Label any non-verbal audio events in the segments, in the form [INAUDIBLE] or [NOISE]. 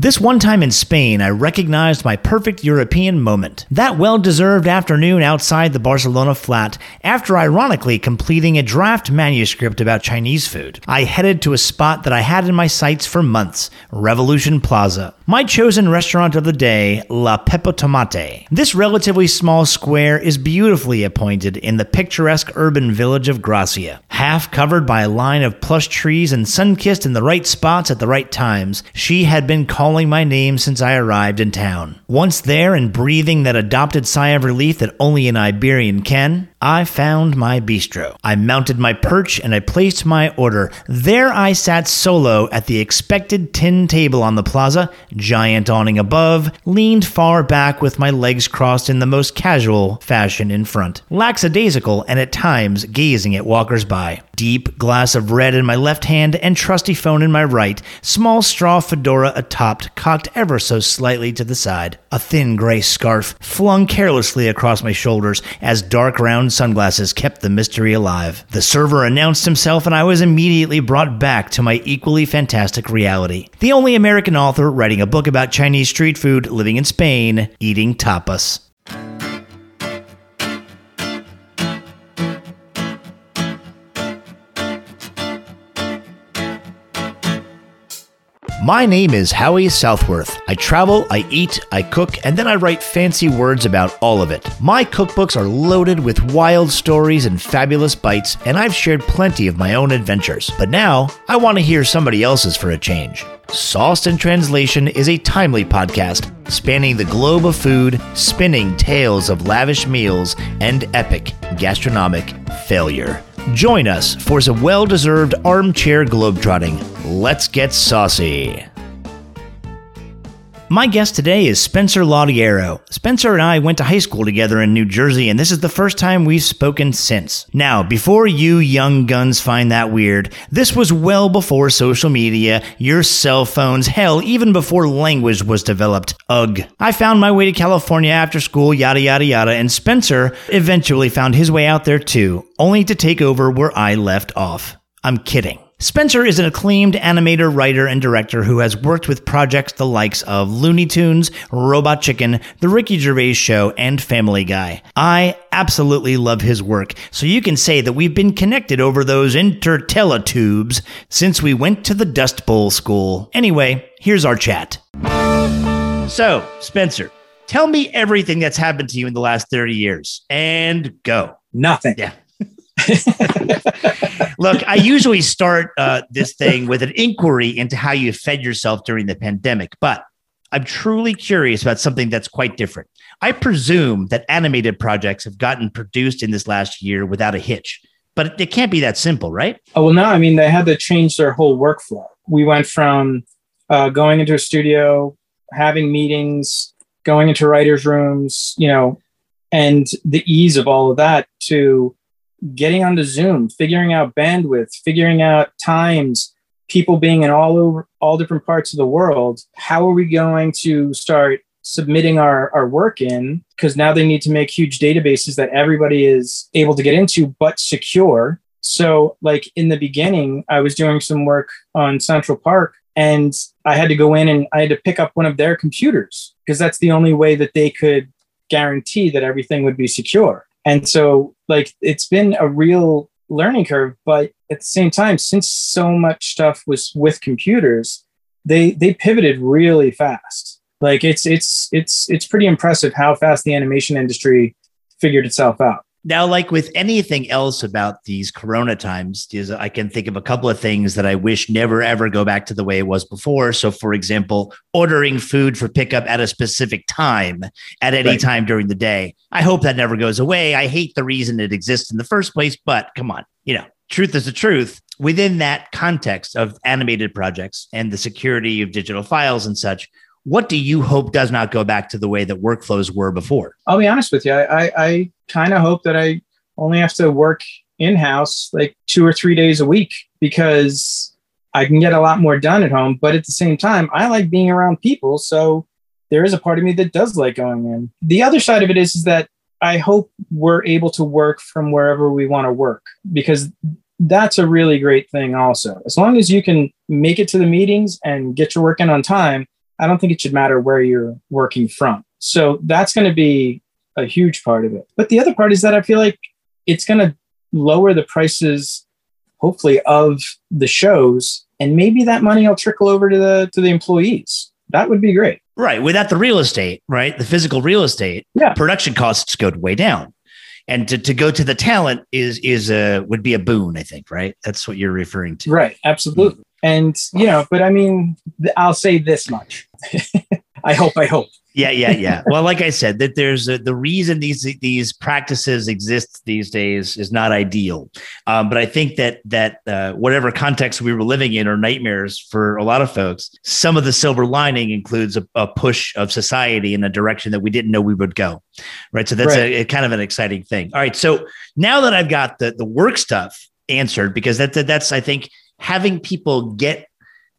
This one time in Spain, I recognized my perfect European moment. That well deserved afternoon outside the Barcelona flat, after ironically completing a draft manuscript about Chinese food, I headed to a spot that I had in my sights for months Revolution Plaza. My chosen restaurant of the day, La Pepa Tomate. This relatively small square is beautifully appointed in the picturesque urban village of Gracia. Half covered by a line of plush trees and sun kissed in the right spots at the right times, she had been calling my name since I arrived in town. Once there and breathing that adopted sigh of relief that only an Iberian can, I found my bistro. I mounted my perch and I placed my order. There I sat solo at the expected tin table on the plaza, giant awning above, leaned far back with my legs crossed in the most casual fashion in front, lackadaisical and at times gazing at walkers by. Deep glass of red in my left hand and trusty phone in my right, small straw fedora atop, cocked ever so slightly to the side. A thin gray scarf flung carelessly across my shoulders as dark round sunglasses kept the mystery alive. The server announced himself, and I was immediately brought back to my equally fantastic reality. The only American author writing a book about Chinese street food, living in Spain, eating tapas. My name is Howie Southworth. I travel, I eat, I cook, and then I write fancy words about all of it. My cookbooks are loaded with wild stories and fabulous bites, and I've shared plenty of my own adventures. But now, I want to hear somebody else's for a change. Sauced in Translation is a timely podcast spanning the globe of food, spinning tales of lavish meals, and epic gastronomic failure. Join us for some well deserved armchair globetrotting. Let's get saucy. My guest today is Spencer Laudiero. Spencer and I went to high school together in New Jersey, and this is the first time we've spoken since. Now, before you young guns find that weird, this was well before social media, your cell phones, hell, even before language was developed. Ugh. I found my way to California after school, yada yada yada, and Spencer eventually found his way out there too, only to take over where I left off. I'm kidding. Spencer is an acclaimed animator, writer, and director who has worked with projects the likes of Looney Tunes, Robot Chicken, The Ricky Gervais Show, and Family Guy. I absolutely love his work, so you can say that we've been connected over those interteletubes since we went to the Dust Bowl school. Anyway, here's our chat. So, Spencer, tell me everything that's happened to you in the last 30 years and go. Nothing. Yeah. [LAUGHS] Look, I usually start uh, this thing with an inquiry into how you fed yourself during the pandemic, but I'm truly curious about something that's quite different. I presume that animated projects have gotten produced in this last year without a hitch, but it can't be that simple, right? Oh, well, no, I mean, they had to change their whole workflow. We went from uh, going into a studio, having meetings, going into writers' rooms, you know, and the ease of all of that to getting onto Zoom, figuring out bandwidth, figuring out times, people being in all over all different parts of the world. How are we going to start submitting our, our work in? Because now they need to make huge databases that everybody is able to get into, but secure. So, like in the beginning, I was doing some work on Central Park and I had to go in and I had to pick up one of their computers because that's the only way that they could guarantee that everything would be secure. And so, like, it's been a real learning curve. But at the same time, since so much stuff was with computers, they they pivoted really fast. Like, it's it's it's it's pretty impressive how fast the animation industry figured itself out. Now, like with anything else about these corona times, is I can think of a couple of things that I wish never ever go back to the way it was before. So, for example, ordering food for pickup at a specific time at any right. time during the day. I hope that never goes away. I hate the reason it exists in the first place, but come on, you know, truth is the truth. Within that context of animated projects and the security of digital files and such, what do you hope does not go back to the way that workflows were before? I'll be honest with you. I, I, I kind of hope that I only have to work in house like two or three days a week because I can get a lot more done at home. But at the same time, I like being around people. So there is a part of me that does like going in. The other side of it is, is that I hope we're able to work from wherever we want to work because that's a really great thing also. As long as you can make it to the meetings and get your work in on time, I don't think it should matter where you're working from. So that's going to be a huge part of it. But the other part is that I feel like it's going to lower the prices, hopefully, of the shows, and maybe that money will trickle over to the to the employees. That would be great. Right. Without the real estate, right? The physical real estate, Yeah. production costs go way down. And to, to go to the talent is is a would be a boon, I think, right? That's what you're referring to. Right. Absolutely. Mm. And you know, but I mean, I'll say this much. [LAUGHS] I hope. I hope. Yeah, yeah, yeah. well, like I said, that there's a, the reason these these practices exist these days is not ideal. Um, but I think that that uh, whatever context we were living in are nightmares for a lot of folks. Some of the silver lining includes a, a push of society in a direction that we didn't know we would go. Right. So that's Right. a, a kind of an exciting thing. All right. So now that I've got the the work stuff answered, because that, that that's I think having people get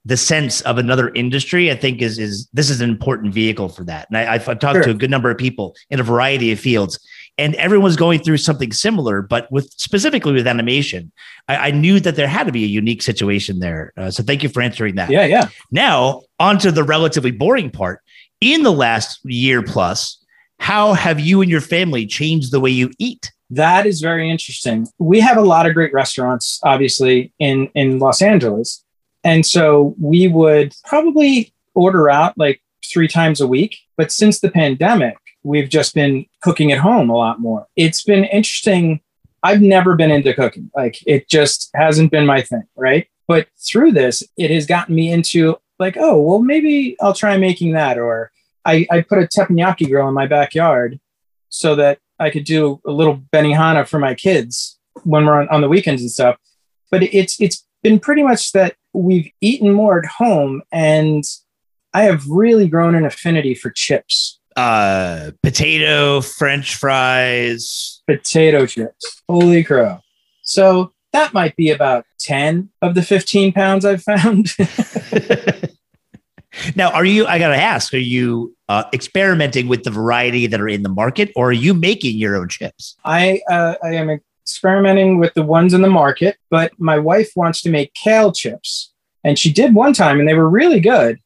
the sense of another industry, I think is is this is an important vehicle for that. And I, I've, I've talked Sure. to a good number of people in a variety of fields, and everyone's going through something similar, but with specifically with animation. I, I knew that there had to be a unique situation there. Uh, so thank you for answering that. Yeah. Yeah. Now on to the relatively boring part. In the last year plus, how have you and your family changed the way you eat? That is very interesting. We have a lot of great restaurants, obviously, in in Los Angeles, and so we would probably order out like three times a week. But since the pandemic, we've just been cooking at home a lot more. It's been interesting. I've never been into cooking; like it just hasn't been my thing, right? But through this, it has gotten me into like, oh, well, maybe I'll try making that, or I, I put a teppanyaki grill in my backyard so that I could do a little Benihana for my kids when we're on, on the weekends and stuff. But it's it's been pretty much that we've eaten more at home, and I have really grown an affinity for chips, Uh, potato, French fries. potato chips. Holy crow! So that might be about ten of the fifteen pounds I've found. [LAUGHS] [LAUGHS] now, are you? I gotta ask: Are you uh, experimenting with the variety that are in the market, or are you making your own chips? I uh, I am experimenting with the ones in the market, but my wife wants to make kale chips, and she did one time, and they were really good.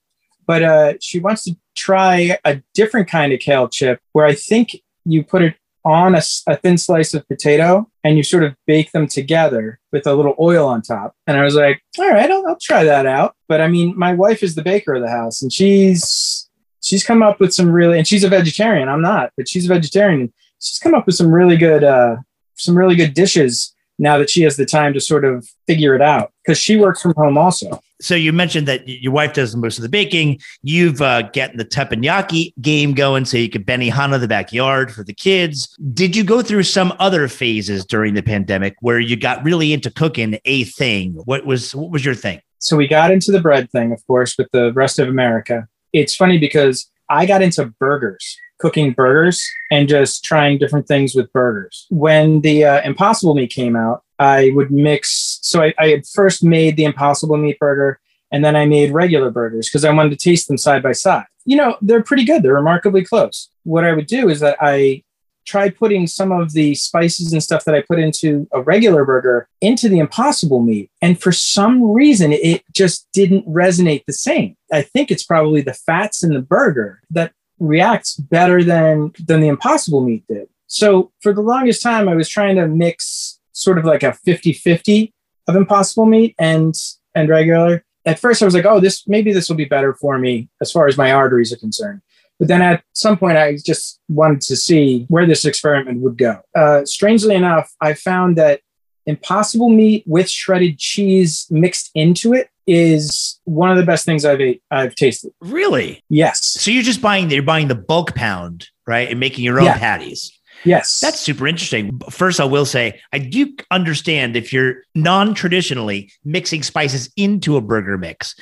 But uh, she wants to try a different kind of kale chip, where I think you put it on a thin slice of potato, and you sort of bake them together with a little oil on top. And I was like, all right, I'll, I'll try that out. But I mean, my wife is the baker of the house, and she's she's come up with some really, and she's a vegetarian. I'm not, but she's a vegetarian. She's come up with some really good uh, some really good dishes now that she has the time to sort of figure it out because she works from home also. So you mentioned that your wife does most of the baking. You've uh, gotten the teppanyaki game going, so you could Benihana the backyard for the kids. Did you go through some other phases during the pandemic where you got really into cooking a thing? What was what was your thing? So we got into the bread thing, of course, with the rest of America. It's funny because I got into burgers, cooking burgers, and just trying different things with burgers. When the uh, Impossible Meat came out, I would mix. So I, I had first made the Impossible Meat burger, and then I made regular burgers because I wanted to taste them side by side. You know, they're pretty good. They're remarkably close. What I would do is that I tried putting some of the spices and stuff that I put into a regular burger into the impossible meat. And for some reason, it just didn't resonate the same. I think it's probably the fats in the burger that reacts better than, than the impossible meat did. So for the longest time, I was trying to mix sort of like a 50 50 of impossible meat and, and regular. At first, I was like, oh, this maybe this will be better for me as far as my arteries are concerned. But then at some point, I just wanted to see where this experiment would go. Uh, strangely enough, I found that impossible meat with shredded cheese mixed into it is one of the best things I've ate, I've tasted. Really? Yes. So you're just buying you're buying the bulk pound, right, and making your own Yeah. patties. Yes. That's super interesting. First, I will say I do understand if you're non-traditionally mixing spices into a burger mix.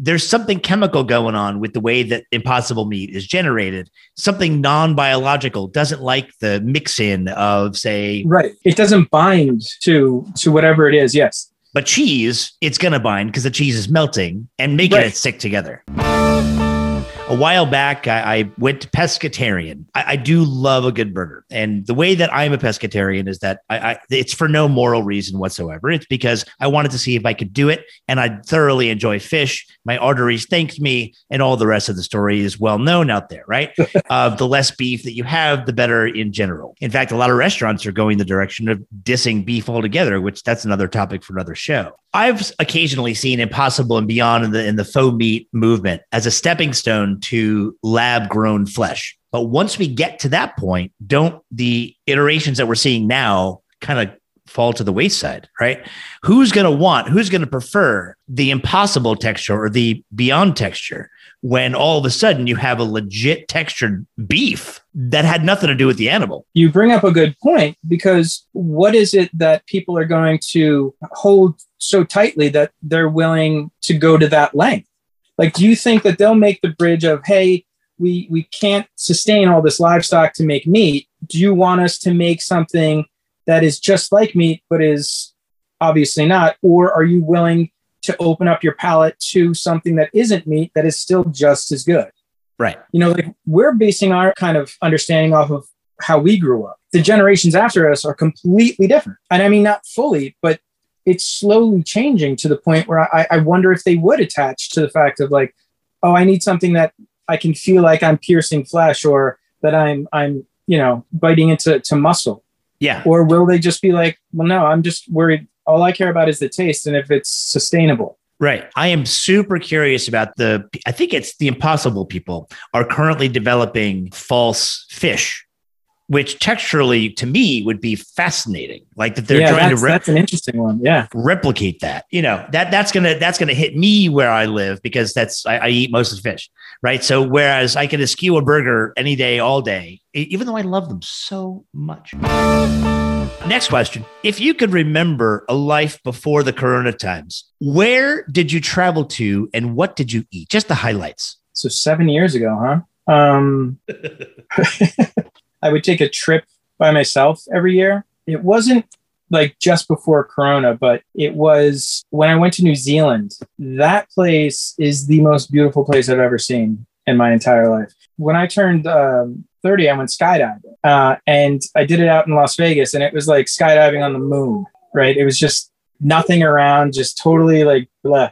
There's something chemical going on with the way that impossible meat is generated. Something non-biological doesn't like the mix-in of, say, right. It doesn't bind to to whatever it is. Yes. But cheese. It's gonna bind because the cheese is melting and making Right. it stick together. A while back, I, I went to pescatarian. I, I, do love a good burger, and the way that I'm a pescatarian is that I, I, it's for no moral reason whatsoever. It's because I wanted to see if I could do it, and I thoroughly enjoy fish. My arteries thanked me, and all the rest of the story is well known out there, right? [LAUGHS] uh, the less beef that you have, the better in general. In fact, a lot of restaurants are going the direction of dissing beef altogether, which that's another topic for another show. I've occasionally seen Impossible and Beyond in the in the faux meat movement as a stepping stone to lab grown flesh. But once we get to that point, don't the iterations that we're seeing now kind of fall to the wayside, right? Who's going to want, who's going to prefer the impossible texture or the beyond texture when all of a sudden you have a legit textured beef that had nothing to do with the animal? You bring up a good point because what is it that people are going to hold so tightly that they're willing to go to that length? Like, do you think that they'll make the bridge of, hey, we, we can't sustain all this livestock to make meat. Do you want us to make something that is just like meat, but is obviously not? Or are you willing to open up your palate to something that isn't meat that is still just as good? Right. You know, like we're basing our kind of understanding off of how we grew up. The generations after us are completely different. And I mean, not fully, but it's slowly changing to the point where I, I wonder if they would attach to the fact of like, oh, I need something that I can feel like I'm piercing flesh or that I'm I'm you know biting into to muscle. Yeah. Or will they just be like, well, no, I'm just worried. All I care about is the taste and if it's sustainable. Right. I am super curious about the, I think it's the impossible people are currently developing false fish which texturally to me would be fascinating. Like that they're yeah, trying to re- that's an interesting one. Yeah. Replicate that. You know, that that's gonna that's gonna hit me where I live because that's I, I eat most of the fish. Right. So whereas I can eschew a burger any day, all day, even though I love them so much. Next question. If you could remember a life before the corona times, where did you travel to and what did you eat? Just the highlights. So seven years ago, huh? Um [LAUGHS] I would take a trip by myself every year. It wasn't like just before Corona, but it was when I went to New Zealand. That place is the most beautiful place I've ever seen in my entire life. When I turned um, 30, I went skydiving uh, and I did it out in Las Vegas and it was like skydiving on the moon, right? It was just nothing around, just totally like blah.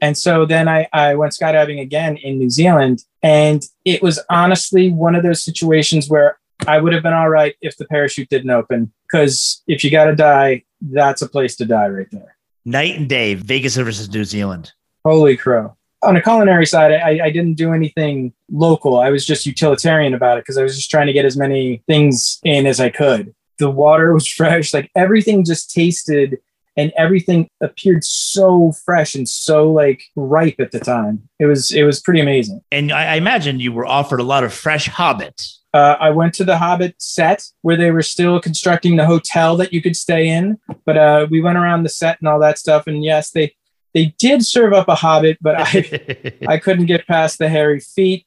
And so then I, I went skydiving again in New Zealand. And it was honestly one of those situations where I would have been all right if the parachute didn't open because if you got to die, that's a place to die right there. Night and day, Vegas versus New Zealand. Holy crow. On a culinary side, I, I didn't do anything local. I was just utilitarian about it because I was just trying to get as many things in as I could. The water was [LAUGHS] fresh, like everything just tasted and everything appeared so fresh and so like ripe at the time. It was it was pretty amazing. And I, I imagine you were offered a lot of fresh hobbit uh, I went to the Hobbit set where they were still constructing the hotel that you could stay in, but uh, we went around the set and all that stuff. And yes, they they did serve up a Hobbit, but I [LAUGHS] I couldn't get past the hairy feet.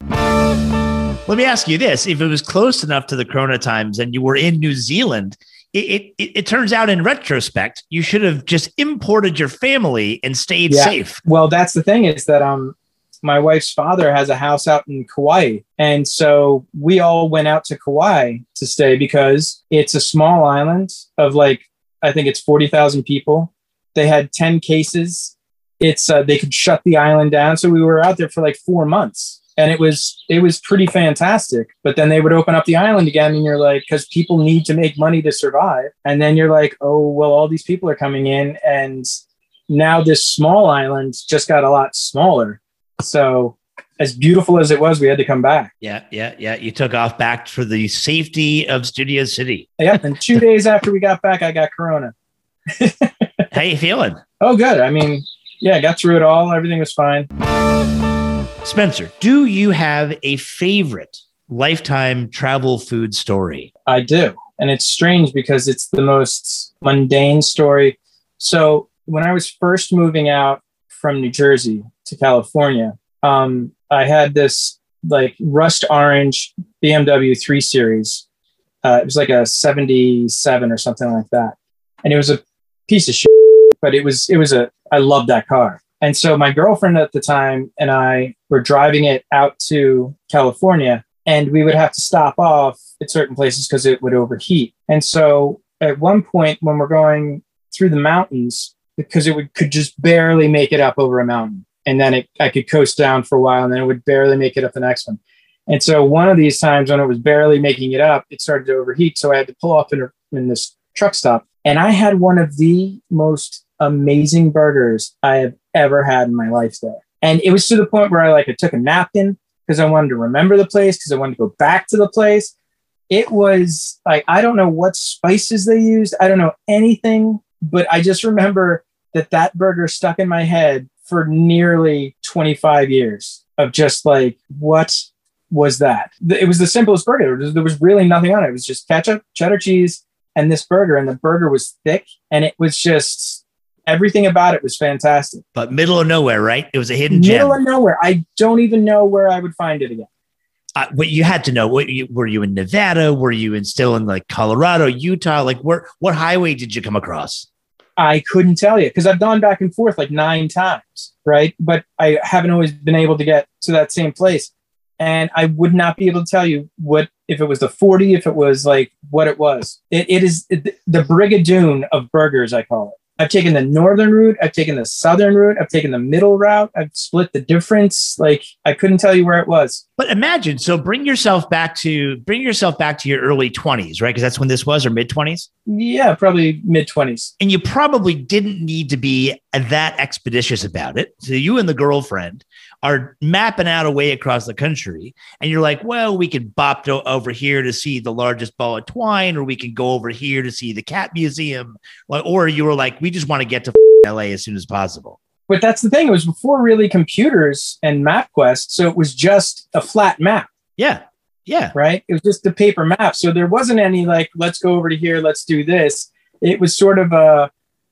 Let me ask you this: If it was close enough to the Corona times and you were in New Zealand, it, it, it, turns out in retrospect you should have just imported your family and stayed yeah. safe well that's the thing is that um my wife's father has a house out in Kauai. And so we all went out to Kauai to stay because it's a small island of like, I think it's 40,000 people. They had 10 cases. It's, uh, they could shut the island down. So we were out there for like four months and it was, it was pretty fantastic. But then they would open up the island again and you're like, cause people need to make money to survive. And then you're like, oh, well, all these people are coming in and now this small island just got a lot smaller so as beautiful as it was, we had to come back. Yeah, yeah, yeah. You took off back for the safety of Studio City. Yep. And two days after we got back, I got Corona. [LAUGHS] How you feeling? Oh, good. I mean, yeah, I got through it all. Everything was fine. Spencer, do you have a favorite lifetime travel food story? I do. And it's strange because it's the most mundane story. So when I was first moving out from New Jersey, to California, um, I had this like rust orange BMW 3 Series. Uh, it was like a 77 or something like that. And it was a piece of shit, but it was, it was a, I loved that car. And so my girlfriend at the time and I were driving it out to California, and we would have to stop off at certain places because it would overheat. And so at one point, when we're going through the mountains, because it would could just barely make it up over a mountain, and then it, I could coast down for a while, and then it would barely make it up the next one. And so one of these times when it was barely making it up, it started to overheat. So I had to pull off in, in this truck stop. And I had one of the most amazing burgers I have ever had in my life there. And it was to the point where I like I took a napkin because I wanted to remember the place because I wanted to go back to the place. It was like I don't know what spices they used. I don't know anything, but I just remember that that burger stuck in my head for nearly 25 years of just like what was that? It was the simplest burger. There was really nothing on it. It was just ketchup, cheddar cheese, and this burger. And the burger was thick and it was just everything about it was fantastic. But middle of nowhere, right? It was a hidden Middle gem. of nowhere. I don't even know where I would find it again. Uh, what you had to know? What you, were you in Nevada? Were you in still in like Colorado, Utah? Like where? What highway did you come across? I couldn't tell you because I've gone back and forth like nine times, right? But I haven't always been able to get to that same place and I would not be able to tell you what if it was the 40, if it was like what it was. It, it is it, the Brigadoon of burgers, I call it. I've taken the northern route, I've taken the southern route, I've taken the middle route, I've split the difference. Like I couldn't tell you where it was. But imagine, so bring yourself back to bring yourself back to your early 20s, right? Because that's when this was, or mid 20s? Yeah, probably mid 20s. And you probably didn't need to be that expeditious about it. So you and the girlfriend are mapping out a way across the country. And you're like, well, we can bop to, over here to see the largest ball of twine, or we can go over here to see the cat museum. Or you were like, we just want to get to LA as soon as possible. But that's the thing. It was before really computers and MapQuest. So it was just a flat map. Yeah. Yeah. Right. It was just a paper map. So there wasn't any like, let's go over to here, let's do this. It was sort of a,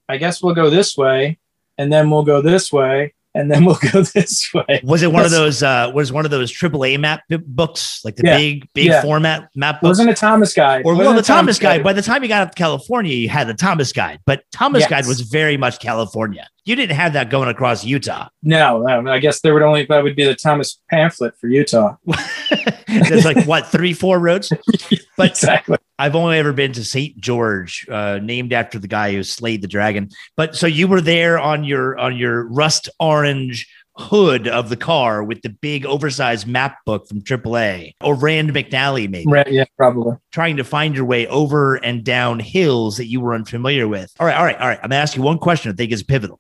I guess we'll go this way and then we'll go this way and then we'll [LAUGHS] go this way. Was it one That's, of those? Uh, was one of those AAA map books, like the yeah, big, big yeah. format map books? Wasn't a Thomas Guide. Or well, the Thomas, Thomas guide. guide. By the time you got up to California, you had the Thomas Guide, but Thomas yes. Guide was very much California. You didn't have that going across Utah. No, no, I guess there would only that would be the Thomas pamphlet for Utah. [LAUGHS] There's like what three, four roads, [LAUGHS] but exactly. I've only ever been to St. George, uh, named after the guy who slayed the dragon. But so you were there on your on your rust orange hood of the car with the big oversized map book from AAA or Rand McNally, maybe. Right, yeah, probably. Trying to find your way over and down hills that you were unfamiliar with. All right, all right, all right. I'm gonna ask you one question I think is pivotal.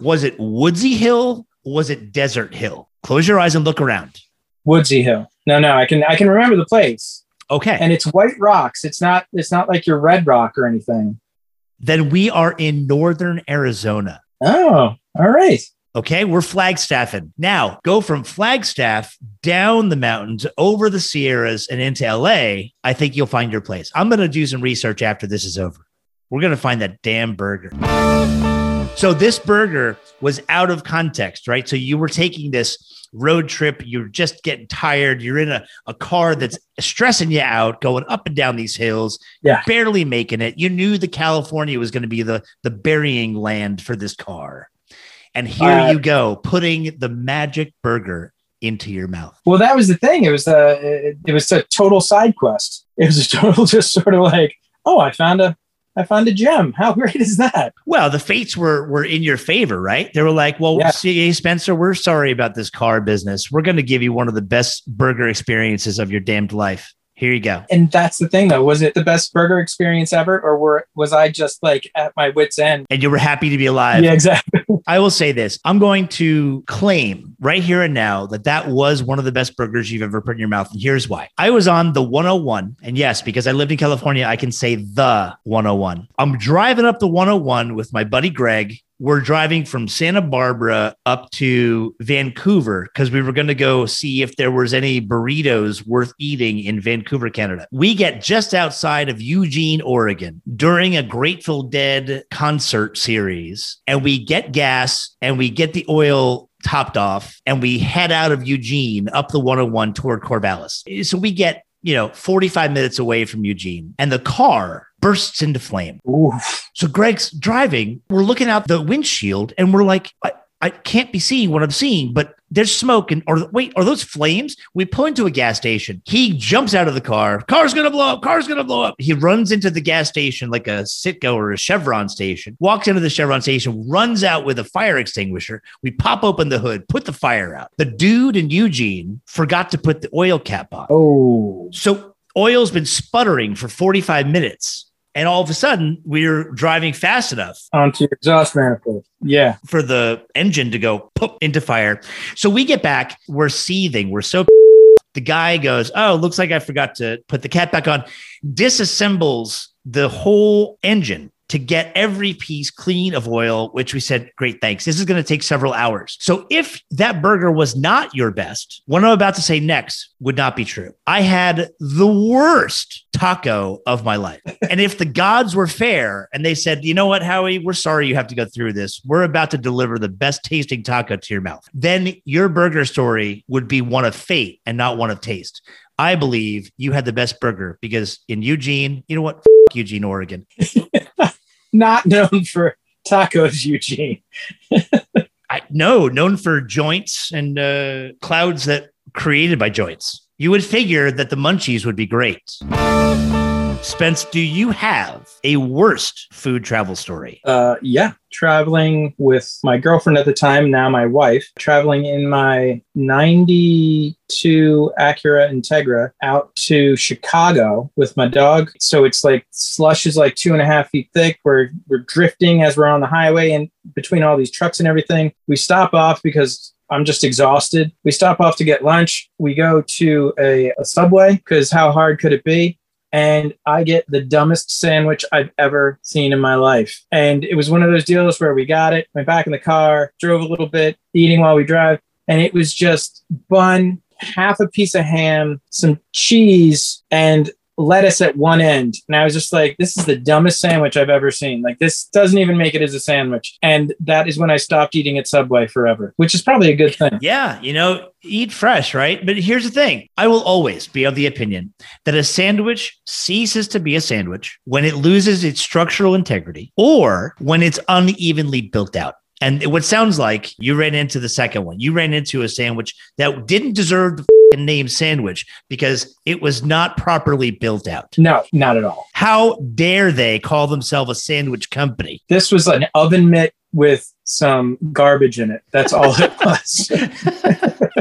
Was it Woodsy Hill? was it Desert Hill? Close your eyes and look around. Woodsy Hill. No, no, I can I can remember the place. Okay. And it's white rocks. It's not it's not like your red rock or anything. Then we are in northern Arizona. Oh, all right. Okay, we're Flagstaffing. Now go from Flagstaff down the mountains over the Sierras and into LA. I think you'll find your place. I'm going to do some research after this is over. We're going to find that damn burger. So this burger was out of context, right? So you were taking this road trip, you're just getting tired, you're in a, a car that's stressing you out, going up and down these hills, yeah. barely making it. You knew the California was going to be the the burying land for this car. And here uh, you go, putting the magic burger into your mouth. Well, that was the thing. It was a it, it was a total side quest. It was a total [LAUGHS] just sort of like, oh, I found a I found a gem. How [LAUGHS] great is that? Well, the fates were were in your favor, right? They were like, "Well, yeah. see, Spencer, we're sorry about this car business. We're going to give you one of the best burger experiences of your damned life." Here you go. And that's the thing, though. Was it the best burger experience ever, or were was I just like at my wits' end? And you were happy to be alive. Yeah, exactly. [LAUGHS] I will say this: I'm going to claim right here and now that that was one of the best burgers you've ever put in your mouth, and here's why. I was on the 101, and yes, because I lived in California, I can say the 101. I'm driving up the 101 with my buddy Greg we're driving from Santa Barbara up to Vancouver because we were going to go see if there was any burritos worth eating in Vancouver, Canada. We get just outside of Eugene, Oregon during a Grateful Dead concert series and we get gas and we get the oil topped off and we head out of Eugene up the 101 toward Corvallis. So we get, you know, 45 minutes away from Eugene and the car bursts into flame. Oof. So Greg's driving. We're looking out the windshield and we're like, I can't be seeing what I'm seeing, but there's smoke and or wait, are those flames? We pull into a gas station. He jumps out of the car. Car's gonna blow up. Car's gonna blow up. He runs into the gas station like a Citgo or a Chevron station. Walks into the Chevron station, runs out with a fire extinguisher. We pop open the hood, put the fire out. The dude in Eugene forgot to put the oil cap on. Oh, So oil's been sputtering for 45 minutes. And all of a sudden, we're driving fast enough onto your exhaust manifold. Yeah. for the engine to go pop into fire. So we get back, we're seething, we're so. [LAUGHS] The guy goes, Oh, looks like I forgot to put the cap back on, disassembles the whole engine to get every piece clean of oil, which we said, Great, thanks. This is going to take several hours. So if that burger was not your best, what I'm about to say next would not be true. I had the worst taco of my life. and if the gods were fair and they said, you know what, Howie, we're sorry you have to go through this. We're about to deliver the best tasting taco to your mouth. Then your burger story would be one of fate and not one of taste. I believe you had the best burger because in Eugene, you know what? F- Eugene, Oregon. [LAUGHS] Not known for tacos, Eugene. [LAUGHS] I no, known for joints and uh, clouds that created by joints. You would figure that the munchies would be great. Spence, do you have a worst food travel story? Uh, yeah, traveling with my girlfriend at the time, now my wife, traveling in my 92 Acura Integra out to Chicago with my dog. So it's like slush is like two and a half feet thick. We're we're drifting as we're on the highway and between all these trucks and everything. We stop off because I'm just exhausted. We stop off to get lunch. We go to a, a subway because how hard could it be? And I get the dumbest sandwich I've ever seen in my life. And it was one of those deals where we got it, went back in the car, drove a little bit, eating while we drive, and it was just bun, half a piece of ham, some cheese, and lettuce at one end. And I was just like, this is the dumbest sandwich I've ever seen. Like, this doesn't even make it as a sandwich. And that is when I stopped eating at Subway forever, which is probably a good thing. Yeah, you know, eat fresh, right? But here's the thing I will always be of the opinion that a sandwich ceases to be a sandwich when it loses its structural integrity or when it's unevenly built out. And what sounds like you ran into the second one. You ran into a sandwich that didn't deserve the name sandwich because it was not properly built out. No, not at all. How dare they call themselves a sandwich company? This was an oven mitt with some garbage in it. That's all it [LAUGHS] was.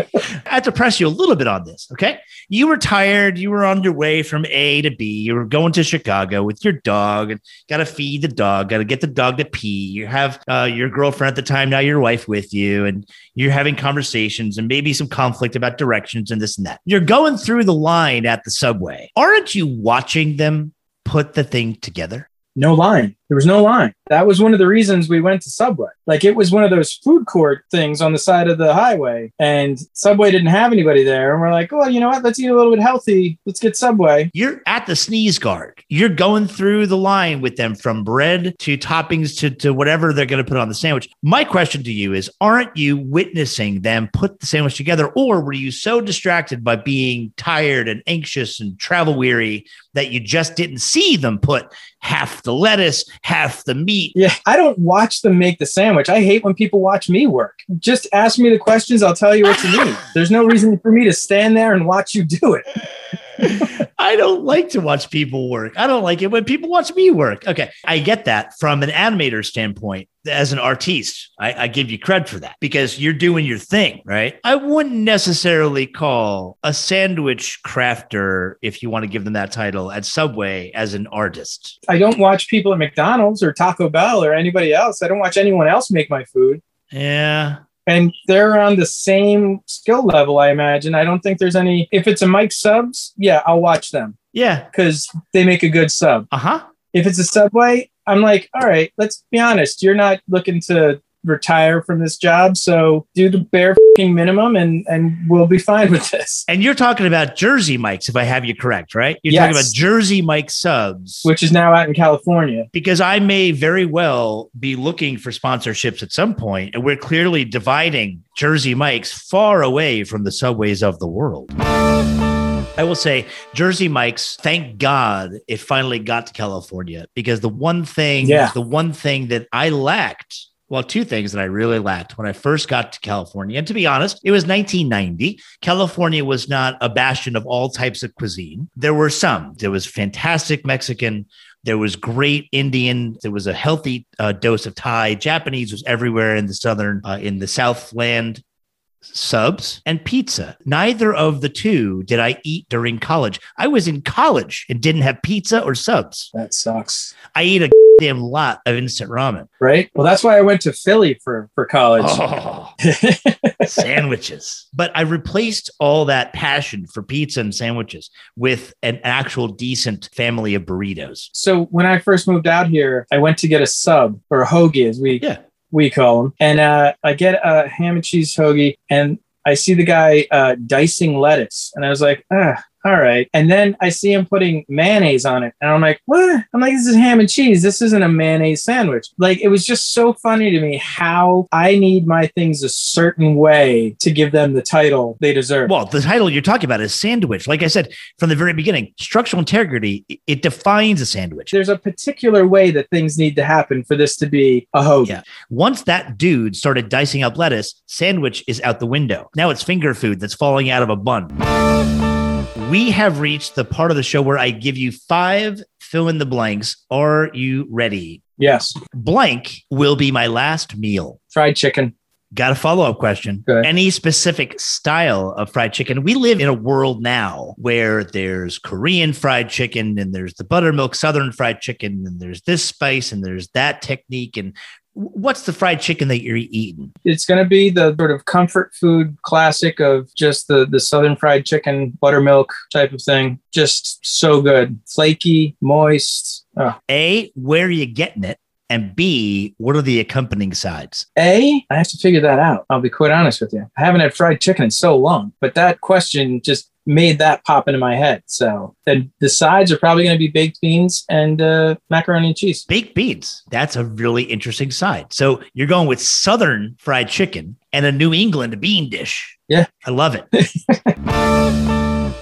[LAUGHS] I have to press you a little bit on this. Okay. You were tired. You were on your way from A to B. You were going to Chicago with your dog and got to feed the dog, got to get the dog to pee. You have uh, your girlfriend at the time, now your wife with you, and you're having conversations and maybe some conflict about directions and this and that. You're going through the line at the subway. Aren't you watching them put the thing together? no line. There was no line. That was one of the reasons we went to Subway. Like it was one of those food court things on the side of the highway, and Subway didn't have anybody there. And we're like, well, you know what? Let's eat a little bit healthy. Let's get Subway. You're at the sneeze guard. You're going through the line with them from bread to toppings to, to whatever they're going to put on the sandwich. My question to you is Aren't you witnessing them put the sandwich together, or were you so distracted by being tired and anxious and travel weary that you just didn't see them put half the lettuce, half the meat? Yeah, I don't watch them make the sandwich. I hate when people watch me work. Just ask me the questions. I'll tell you what to [LAUGHS] do. There's no reason for me to stand there and watch you do it. I don't like to watch people work. I don't like it when people watch me work. Okay. I get that from an animator standpoint. As an artiste, I, I, give you credit for that because you're doing your thing, right? I wouldn't necessarily call a sandwich crafter, if you want to give them that title, at Subway as an artist. I don't watch people at McDonald's or Taco Bell or anybody else. I don't watch anyone else make my food. Yeah and they're on the same skill level, I imagine. I don't think there's any. If it's a Mike Subs, yeah, I'll watch them. Yeah, because they make a good sub. Uh huh. If it's a Subway, I'm like, all right, let's be honest. You're not looking to retire from this job, so do the bare minimum, and and we'll be fine with this. And you're talking about Jersey Mike's, if I have you correct, right? You're yes. talking about Jersey Mike subs, which is now out in California. Because I may very well be looking for sponsorships at some point, and we're clearly dividing Jersey Mike's far away from the subways of the world. I will say Jersey Mike's, thank God it finally got to California because the one thing, yeah. the one thing that I lacked Well, two things that I really lacked when I first got to California. And to be honest, it was 1990. California was not a bastion of all types of cuisine. There were some. There was fantastic Mexican. There was great Indian. There was a healthy uh, dose of Thai. Japanese was everywhere in the southern, uh, in the Southland subs and pizza. Neither of the two did I eat during college. I was in college and didn't have pizza or subs. That sucks. I ate a damn lot of instant ramen. Right. Well, that's why I went to Philly for for college. Oh, [LAUGHS] sandwiches. But I replaced all that passion for pizza and sandwiches with an actual decent family of burritos. so when I first moved out here, I went to get a sub or a hoagie, as we Yeah. We call them, and uh, I get a ham and cheese hoagie, and I see the guy uh, dicing lettuce, and I was like, ah. All right. And then I see him putting mayonnaise on it. And I'm like, what? I'm like, this is ham and cheese. This isn't a mayonnaise sandwich. Like, it was just so funny to me how I need my things a certain way to give them the title they deserve. Well, the title you're talking about is sandwich. Like I said from the very beginning, structural integrity, it- defines a sandwich. There's a particular way that things need to happen for this to be a hoagie. Yeah. Once that dude started dicing up lettuce, sandwich is out the window. Now it's finger food that's falling out of a bun. We have reached the part of the show where I give you five fill in the blanks. Are you ready? Yes. Blank will be my last meal. Fried chicken. Got a follow up question. Go ahead. Any specific style of fried chicken? We live in a world now where there's Korean fried chicken and there's the buttermilk Southern fried chicken and there's this spice and there's that technique. And what's the fried chicken that you're eating? It's going to be the sort of comfort food classic of just the the southern fried chicken, buttermilk type of thing. Just so good, flaky, moist. Oh. A, where are you getting it? And B, what are the accompanying sides? A, I have to figure that out. I'll be quite honest with you. I haven't had fried chicken in so long, but that question just made that pop into my head. So then the sides are probably going to be baked beans and uh, macaroni and cheese. Baked beans. That's a really interesting side. So you're going with Southern fried chicken and a New England bean dish. Yeah. I love it. [LAUGHS]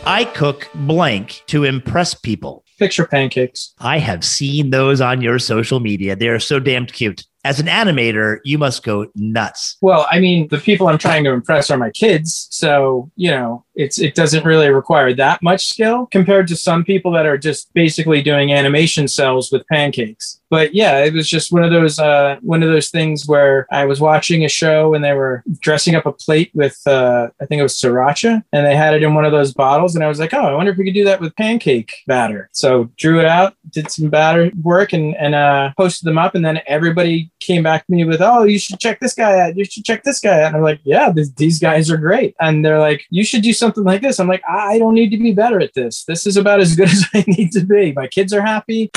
I cook blank to impress people. Picture pancakes. I have seen those on your social media. They are so damned cute. As an animator, you must go nuts. Well, I mean, the people I'm trying to impress are my kids, so you know, it's it doesn't really require that much skill compared to some people that are just basically doing animation cels with pancakes. But yeah, it was just one of those uh, one of those things where I was watching a show and they were dressing up a plate with uh, I think it was sriracha, and they had it in one of those bottles, and I was like, oh, I wonder if we could do that with pancake batter. So drew it out, did some batter work, and and uh, posted them up, and then everybody came back to me with, oh, you should check this guy out. You should check this guy out. And I'm like, yeah, these guys are great. And they're like, you should do something like this. I'm like, I don't need to be better at this. This is about as good [LAUGHS] as I need to be. My kids are happy.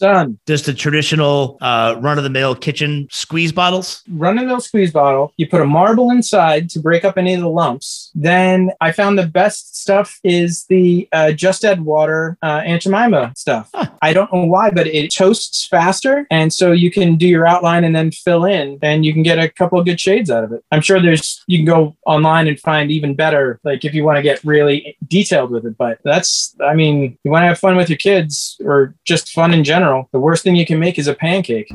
Done. Just the traditional uh, run of the mill kitchen squeeze bottles. Run of the mill squeeze bottle. You put a marble inside to break up any of the lumps. Then I found the best stuff is the uh, Just Add Water uh, Aunt Jemima stuff. Huh. I don't know why, but it toasts faster. And so you can do your outline and then fill in and you can get a couple of good shades out of it. I'm sure there's, you can go online and find even better, like if you want to get really detailed with it. But that's, I mean, you want to have fun with your kids or just fun in general. The worst thing you can make is a pancake.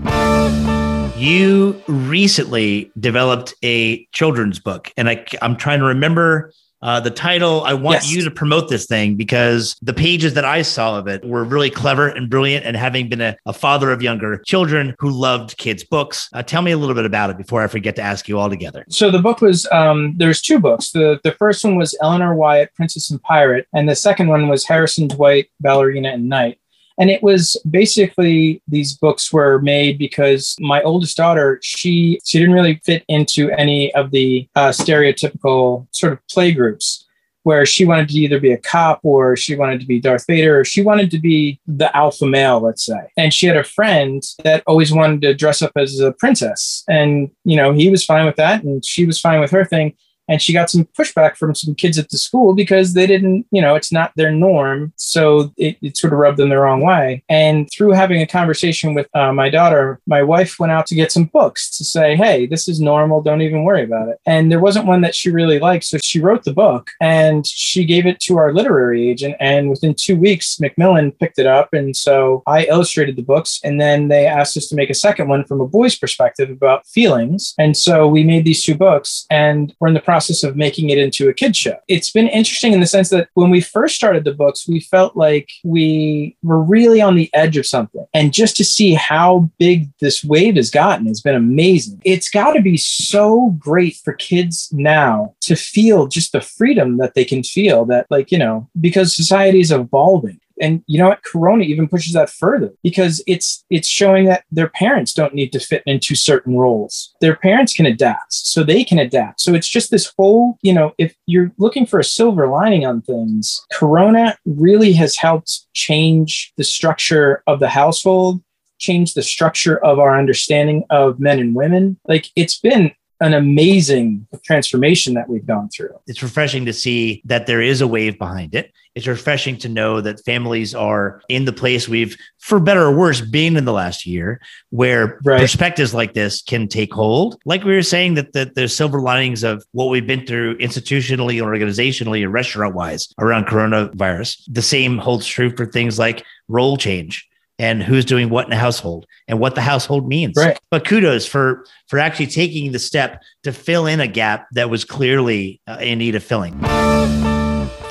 You recently developed a children's book, and I, I'm trying to remember uh, the title. I want Yes. you to promote this thing because the pages that I saw of it were really clever and brilliant. And having been a, a father of younger children who loved kids' books, uh, tell me a little bit about it before I forget to ask you all together. So the book was um, there's two books. The the first one was Eleanor Wyatt, Princess and Pirate, and the second one was Harrison Dwight, Ballerina and Knight. And it was basically these books were made because my oldest daughter she she didn't really fit into any of the uh, stereotypical sort of play groups where she wanted to either be a cop or she wanted to be Darth Vader or she wanted to be the alpha male, let's say. And she had a friend that always wanted to dress up as a princess. And, you know, he was fine with that and she was fine with her thing. And she got some pushback from some kids at the school because they didn't, you know, it's not their norm. So it, it sort of rubbed them the wrong way. And through having a conversation with uh, my daughter, my wife went out to get some books to say, hey, this is normal. Don't even worry about it. And there wasn't one that she really liked. So she wrote the book and she gave it to our literary agent. And within two weeks, Macmillan picked it up. And so I illustrated the books. And then they asked us to make a second one from a boy's perspective about feelings. And so we made these two books and we're in the process of making it into a kid show. It's been interesting in the sense that when we first started the books, we felt like we were really on the edge of something. And just to see how big this wave has gotten has been amazing. It's got to be so great for kids now to feel just the freedom that they can feel that, like, you know, because society is evolving and you know what? Corona even pushes that further because it's it's showing that their parents don't need to fit into certain roles. Their parents can adapt so they can adapt. So it's just this whole you know if you're looking for a silver lining on things corona really has helped change the structure of the household change the structure of our understanding of men and women. Like it's been an amazing transformation that we've gone through. It's refreshing to see that there is a wave behind it. It's refreshing to know that families are in the place we've, for better or worse, been in the last year, where right. perspectives like this can take hold. Like we were saying, that the, the silver linings of what we've been through institutionally, organizationally, and restaurant wise around coronavirus. The same holds true for things like role change and who's doing what in the household and what the household means. Right. But kudos for for actually taking the step to fill in a gap that was clearly uh, in need of filling.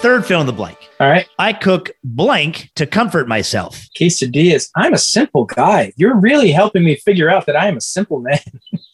Third fill in the blank. All right. I cook blank to comfort myself. Quesadillas. I'm a simple guy. You're really helping me figure out that I am a simple man.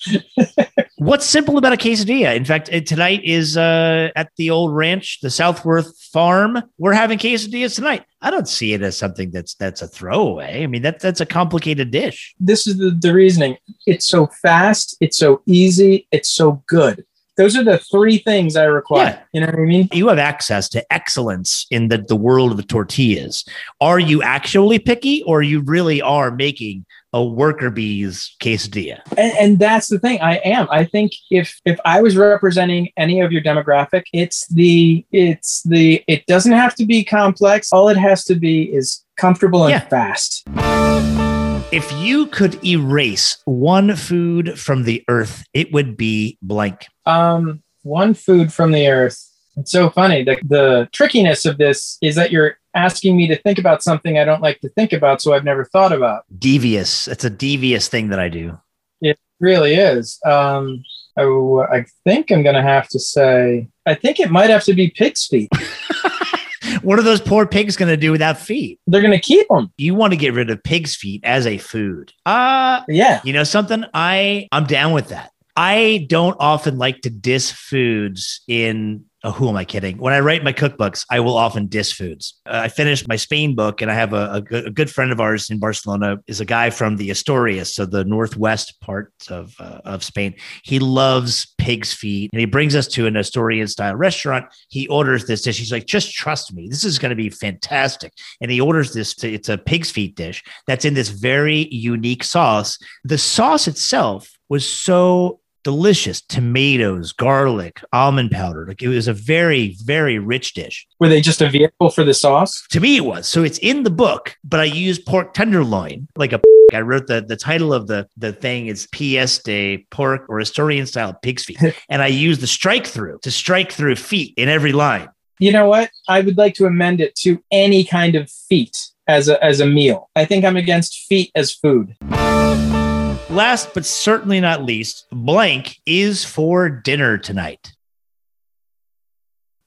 [LAUGHS] What's simple about a quesadilla? In fact, tonight is uh, at the old ranch, the Southworth Farm. We're having quesadillas tonight. I don't see it as something that's that's a throwaway. I mean, that that's a complicated dish. This is the, the reasoning. It's so fast. It's so easy. It's so good. Those are the three things I require. Yeah. You know what I mean? You have access to excellence in the, the world of the tortillas. Are you actually picky or you really are making a worker bees quesadilla? And, and that's the thing. I am. I think if if I was representing any of your demographic, it's the it's the it doesn't have to be complex. All it has to be is comfortable and yeah. fast. If you could erase one food from the earth, it would be blank. Um, one food from the earth. It's so funny. The, the trickiness of this is that you're asking me to think about something I don't like to think about, so I've never thought about. Devious. It's a devious thing that I do. It really is. Um, I, I think I'm going to have to say, I think it might have to be pig's feet. [LAUGHS] what are those poor pigs going to do without feet? They're going to keep them. You want to get rid of pig's feet as a food. Uh yeah. You know something? I I'm down with that. I don't often like to diss foods in Oh, who am I kidding? When I write my cookbooks, I will often diss foods. Uh, I finished my Spain book, and I have a, a, good, a, good, friend of ours in Barcelona is a guy from the Asturias, so the northwest part of uh, of Spain. He loves pig's feet, and he brings us to an Asturian style restaurant. He orders this dish. He's like, "Just trust me, this is going to be fantastic." And he orders this. To, it's a pig's feet dish that's in this very unique sauce. The sauce itself was so delicious tomatoes, garlic, almond powder. Like it was a very, very rich dish. Were they just a vehicle for the sauce? To me, it was. So it's in the book, but I used pork tenderloin, like a. [LAUGHS] I wrote the, the title of the, the thing is peus de porc or Asturian style pig's feet. [LAUGHS] and I used the strike through to strike through feet in every line. You know what? I would like to amend it to any kind of feet as a, as a meal. I think I'm against feet as food. Last but certainly not least, blank is for dinner tonight.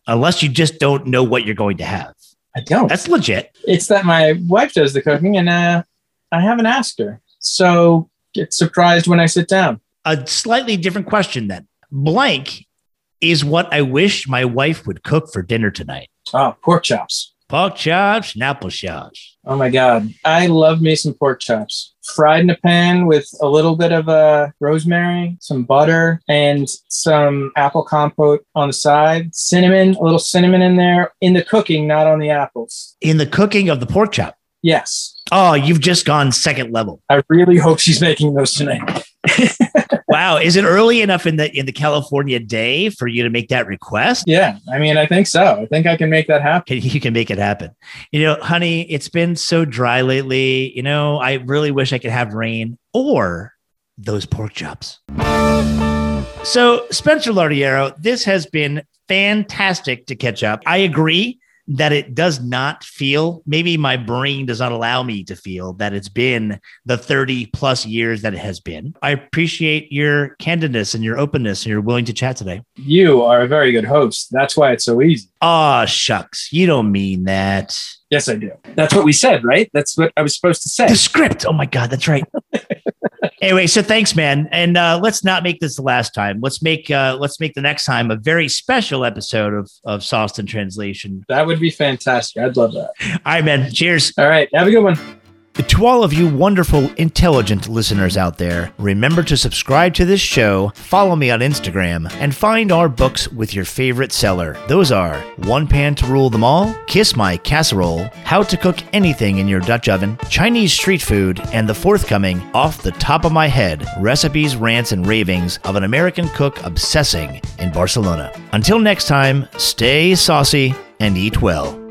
Unless you just don't know what you're going to have. I don't. That's legit. It's that my wife does the cooking and uh, I haven't asked her. So get surprised when I sit down. A slightly different question then. Blank is what I wish my wife would cook for dinner tonight. Oh, pork chops pork chops and apple chops. Oh my God. I love me some pork chops. Fried in a pan with a little bit of uh, rosemary, some butter, and some apple compote on the side. Cinnamon, a little cinnamon in there in the cooking, not on the apples. In the cooking of the pork chop? Yes. Oh, you've just gone second level. I really hope she's making those tonight. [LAUGHS] wow, is it early enough in the in the California day for you to make that request? Yeah, I mean, I think so. I think I can make that happen. You can make it happen. You know, honey, it's been so dry lately. You know, I really wish I could have rain or those pork chops. So, Spencer Lardiero, this has been fantastic to catch up. I agree that it does not feel, maybe my brain does not allow me to feel that it's been the 30 plus years that it has been. I appreciate your candidness and your openness and you're willing to chat today. You are a very good host. That's why it's so easy. Ah, shucks. You don't mean that. Yes, I do. That's what we said, right? That's what I was supposed to say. The script. Oh my God, that's right. [LAUGHS] anyway, so thanks, man, and uh, let's not make this the last time. Let's make uh, let's make the next time a very special episode of of Sauced in Translation. That would be fantastic. I'd love that. All right, man. Cheers. All right, have a good one. To all of you wonderful, intelligent listeners out there, remember to subscribe to this show, follow me on Instagram, and find our books with your favorite seller. Those are One Pan to Rule Them All, Kiss My Casserole, How to Cook Anything in Your Dutch Oven, Chinese Street Food, and the forthcoming Off the Top of My Head Recipes, Rants, and Ravings of an American Cook Obsessing in Barcelona. Until next time, stay saucy and eat well.